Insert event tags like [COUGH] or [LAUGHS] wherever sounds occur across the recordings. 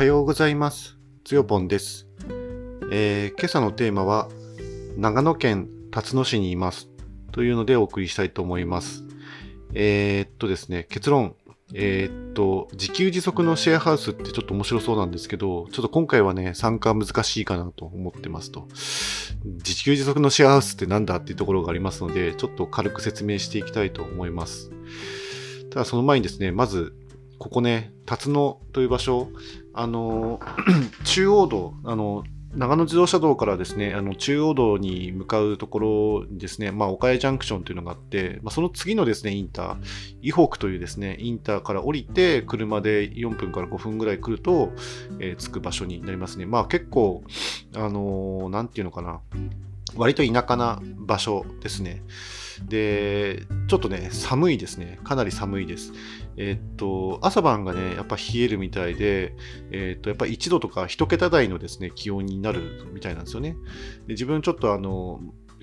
はようございます。つよぽんです、えー今朝のテーマは、長野県辰野市にいます。というのでお送りしたいと思います。えーっとですね、結論。えーっと、自給自足のシェアハウスってちょっと面白そうなんですけど、ちょっと今回はね、参加難しいかなと思ってますと。自給自足のシェアハウスってなんだっていうところがありますので、ちょっと軽く説明していきたいと思います。ただその前にですね、まず、ここね、辰野という場所、あの、[CLEARS THROAT] 中央道、あの、長野自動車道からですね、あの中央道に向かうところにですね、まあ、岡谷ジャンクションというのがあって、まあ、その次のですね、インター、伊北というですね、インターから降りて、車で4分から5分ぐらい来ると、えー着く場所になりますね。まあ結構、あのーなんていうのかな、割と田舎な場所ですね。で、ちょっとね、寒いですね。かなり寒いです。えーっと、朝晩がね、やっぱ冷えるみたいで、えーっと、やっぱ1度とか1桁台のですね、気温になるみたいなんですよね。で自分ちょっとあの、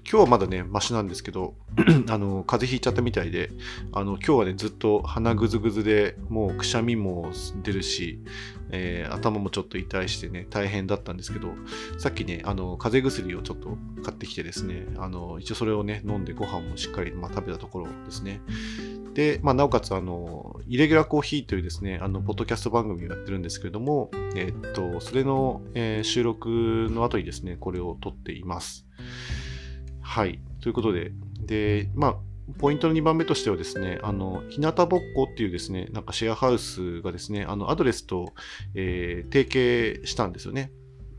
今日はまだね、マシなんですけど、[CLEARS THROAT] あの、風邪ひいちゃったみたいで、あの、今日はね、ずっと鼻ぐずぐずで、もうくしゃみも出るし、えー頭もちょっと痛いしてね、大変だったんですけど、さっきね、あの、風邪薬をちょっと買ってきてですね、あの、一応それをね、飲んでご飯もしっかり、まあ、食べたところですね。で、まあ、なおかつ、あの、イレギュラーコーヒーというですね、あの、ポッドキャスト番組をやってるんですけれども、えっと、それの、えー収録の後にですね、これを撮っています。はい。ということで、で、まあ、ポイントの2番目としてはですね、あの、日向ぼっこっていうですね、なんかシェアハウスがですね、あの、アドレスと、えー提携したんですよね。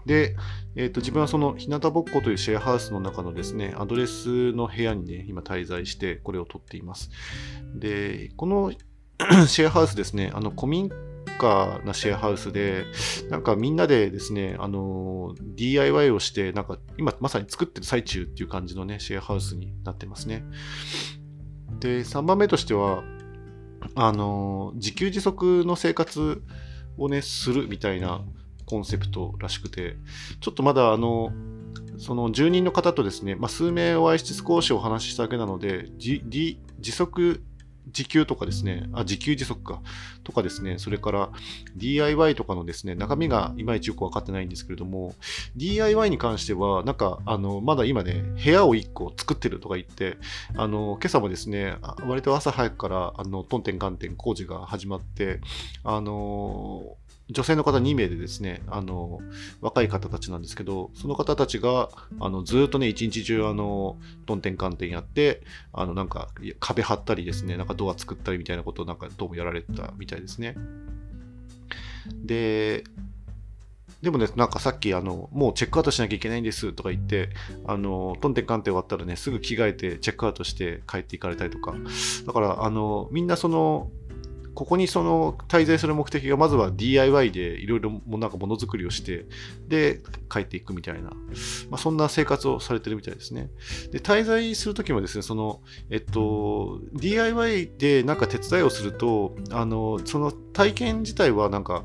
で、えーと、自分はその日向ぼっこというシェアハウスの中のですね、アドレスの部屋にね、今滞在して、これを撮っています。で、この [CLEARS THROAT] シェアハウスですね、あの、古民家なシェアハウスで、なんかみんなでですね、あの、DIY をして、なんか今まさに作ってる最中っていう感じのね、シェアハウスになってますね。で、3番目としては、あの、自給自足の生活をね、するみたいなコンセプトらしくて、ちょっとまだあの、その住人の方とですね、まあ、数名お会いして少しお話ししただけなので、じ自自足時給とかですね、あ、自給自足か、とかですね、それから DIY とかのですね、中身がいまいちよくわかってないんですけれども、DIY に関しては、なんか、あの、まだ今ね、部屋を1個作ってるとか言って、あの、今朝もですね、割と朝早くから、あの、トンテンガンテン工事が始まって、あの、女性の方2名でですね、あの、若い方たちなんですけど、その方たちが、あの、ずっとね、一日中、あの、トンテンカンテンやって、あの、なんか、壁張ったりですね、なんかドア作ったりみたいなことを、なんか、どうもやられたみたいですね。で、でもね、なんかさっき、あの、もうチェックアウトしなきゃいけないんですとか言って、あの、トンテンカンテ終わったらね、すぐ着替えてチェックアウトして帰っていかれたりとか、だから、あの、みんなその、ここにその滞在する目的がまずは DIY でいろいろもなんかものづくりをしてで帰っていくみたいな、まあ、そんな生活をされてるみたいですね。で滞在するときもですねその、えっと、DIY でなんか手伝いをするとあのその体験自体はなんか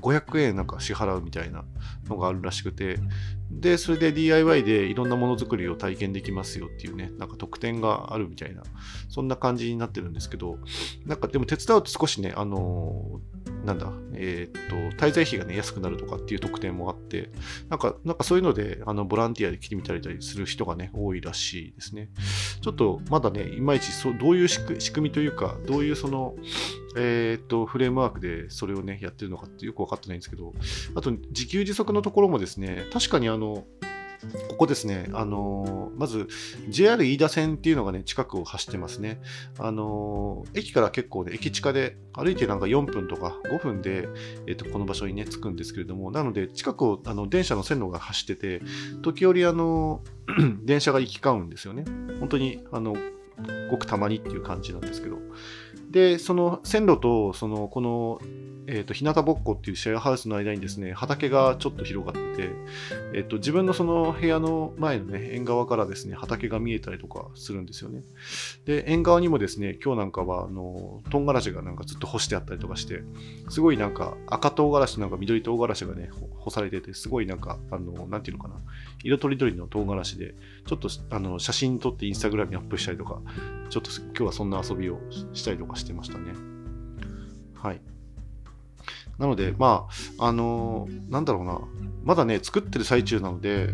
500円なんか支払うみたいなのがあるらしくてでそれで DIY でいろんなものづくりを体験できますよっていうねなんか特典があるみたいなそんな感じになってるんですけどなんかでも手伝うと少しね、あのなんだ、えーっと、滞在費がね、安くなるとかっていう特典もあって、なんか、なんかそういうので、あの、ボランティアで来てみたりする人がね、多いらしいですね。ちょっと、まだね、いまいちそう、どういう仕組みというか、どういうその、えーっと、フレームワークでそれをね、やってるのかってよくわかってないんですけど、あと、自給自足のところもですね、確かにあの、ここですね、あのーまず JR 飯田線っていうのがね、近くを走ってますね。あのー駅から結構ね、駅近で歩いてなんか4分とか5分で、えっとこの場所にね、着くんですけれども、なので近くをあの電車の線路が走ってて、時折あの [CLEARS THROAT] 電車が行き交うんですよね。本当にあのごくたまにっていう感じなんですけど。で、その線路と、その、この、えっ、と、日向ぼっこっていうシェアハウスの間にですね、畑がちょっと広がってて、えっ、と、自分のその部屋の前のね、縁側からですね、畑が見えたりとかするんですよね。で、縁側にもですね、今日なんかは、あの、唐辛子がなんかずっと干してあったりとかして、すごいなんか赤唐辛子なんか緑唐辛子がね、干されてて、すごいなんか、あの、なんていうのかな、色とりどりの唐辛子で、ちょっとあの写真撮ってインスタグラムにアップしたりとか、ちょっと今日はそんな遊びをしたりとかしてましたね。はい。なので、まあ、あのーなんだろうな、まだね、作ってる最中なので、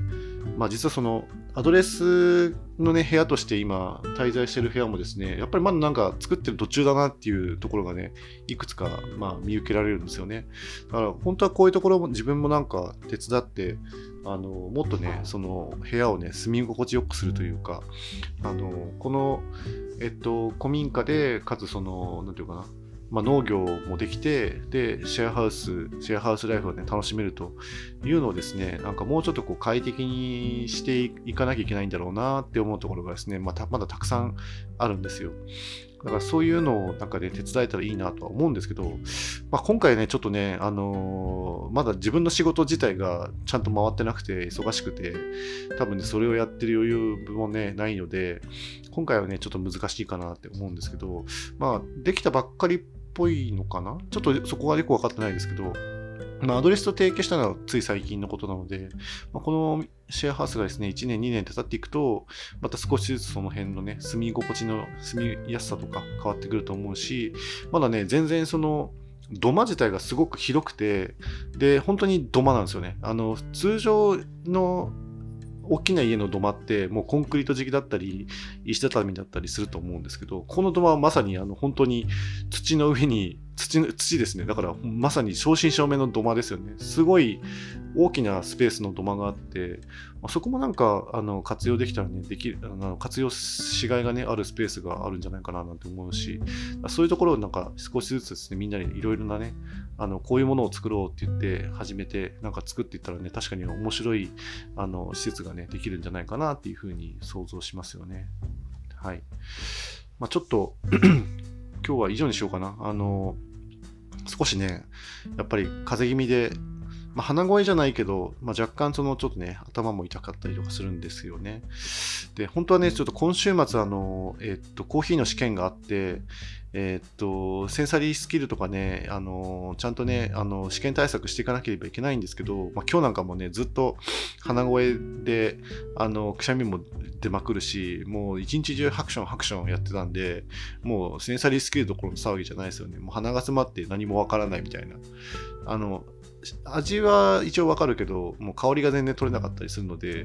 まあ、実はその、アドレスのね、部屋として今、滞在してる部屋もですね、やっぱりまだなんか作ってる途中だなっていうところがね、いくつか、まあ、見受けられるんですよね。だから、本当はこういうところも自分もなんか手伝って、あの、もっとね、その部屋をね、住み心地よくするというか、あの、この、えっと、古民家で、かつその、なんていうかな、まあ、農業もできて、で、シェアハウス、シェアハウスライフをね、楽しめるというのをですね、なんかもうちょっとこう快適にしていかなきゃいけないんだろうなって思うところがですね、まあ、まだたくさんあるんですよ。だからそういうのをなんか、ね、手伝えたらいいなとは思うんですけど、まあ、今回ね、ちょっとね、あのー、まだ自分の仕事自体がちゃんと回ってなくて忙しくて、多分ね、それをやってる余裕もね、ないので、今回はね、ちょっと難しいかなって思うんですけど、まあ、できたばっかりぽいのかな？ちょっとそこはよく分かってないですけど、まあ、アドレスと提携したのはつい最近のことなので、まあ、このシェアハウスがですね、1年、2年って経っていくと、また少しずつその辺のね、住み心地の住みやすさとか変わってくると思うし、まだね、全然その、土間自体がすごく広くて、で、本当に土間なんですよね。あの、通常の大きな家の土間ってもうコンクリート敷きだったり石畳だったりすると思うんですけどこの土間はまさにあの本当に土の上に土土ですね。だからまさに正真正銘の土間ですよね。すごい大きなスペースの土間があって、まあ、そこもなんかあの活用できたらねできるあの活用しがいがねあるスペースがあるんじゃないかななんて思うしそういうところをなんか少しずつですねみんなでいろいろなねあのこういうものを作ろうって言って始めてなんか作っていったらね確かに面白いあの施設がねできるんじゃないかなっていうふうに想像しますよね。はい。まあ、ちょっと今日は以上にしようかな。あの少しねやっぱり風邪気味でまあ、鼻声じゃないけど、まあ、若干そのちょっとね、頭も痛かったりとかするんですよね。で、本当はね、ちょっと今週末、あの、えっと、コーヒーの試験があって、えっと、センサリースキルとかね、あの、ちゃんとね、あの、試験対策していかなければいけないんですけど、まあ、今日なんかもね、ずっと鼻声で、あの、くしゃみも出まくるし、もう一日中ハクションハクションやってたんで、もうセンサリースキルどころの騒ぎじゃないですよね。もう鼻が詰まって何もわからないみたいな。あの、味は一応わかるけど、もう香りが全然取れなかったりするので、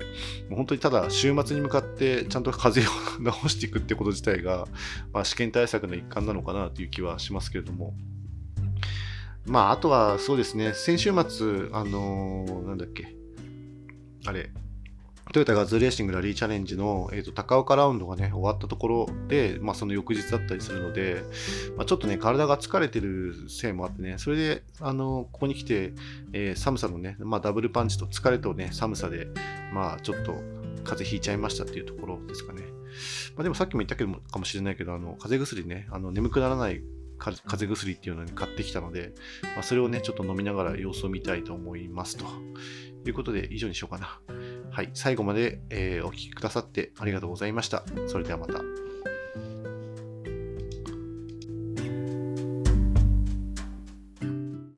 もう本当にただ週末に向かってちゃんと風邪を [LAUGHS] 治していくってこと自体が、まあ、試験対策の一環なのかなという気はしますけれども。まあ、あとはそうですね、先週末、あのー、なんだっけ、あれ、トヨタガズレーシングラリーチャレンジの、えーと、高岡ラウンドがね、終わったところで、まあ、その翌日だったりするので、まあ、ちょっとね、体が疲れてるせいもあってね、それで、あの、ここに来て、えー、寒さのね、まあ、ダブルパンチと疲れとね、寒さで、まあ、ちょっと風邪ひいちゃいましたっていうところですかね。まあ、でもさっきも言ったけどかもしれないけど、あの、風邪薬ね、あの眠くならない風邪薬っていうのに買ってきたので、まあ、それをね、ちょっと飲みながら様子を見たいと思いますということで、以上にしようかな。はい、最後まで、えー、お聴きくださってありがとうございました。それではまた。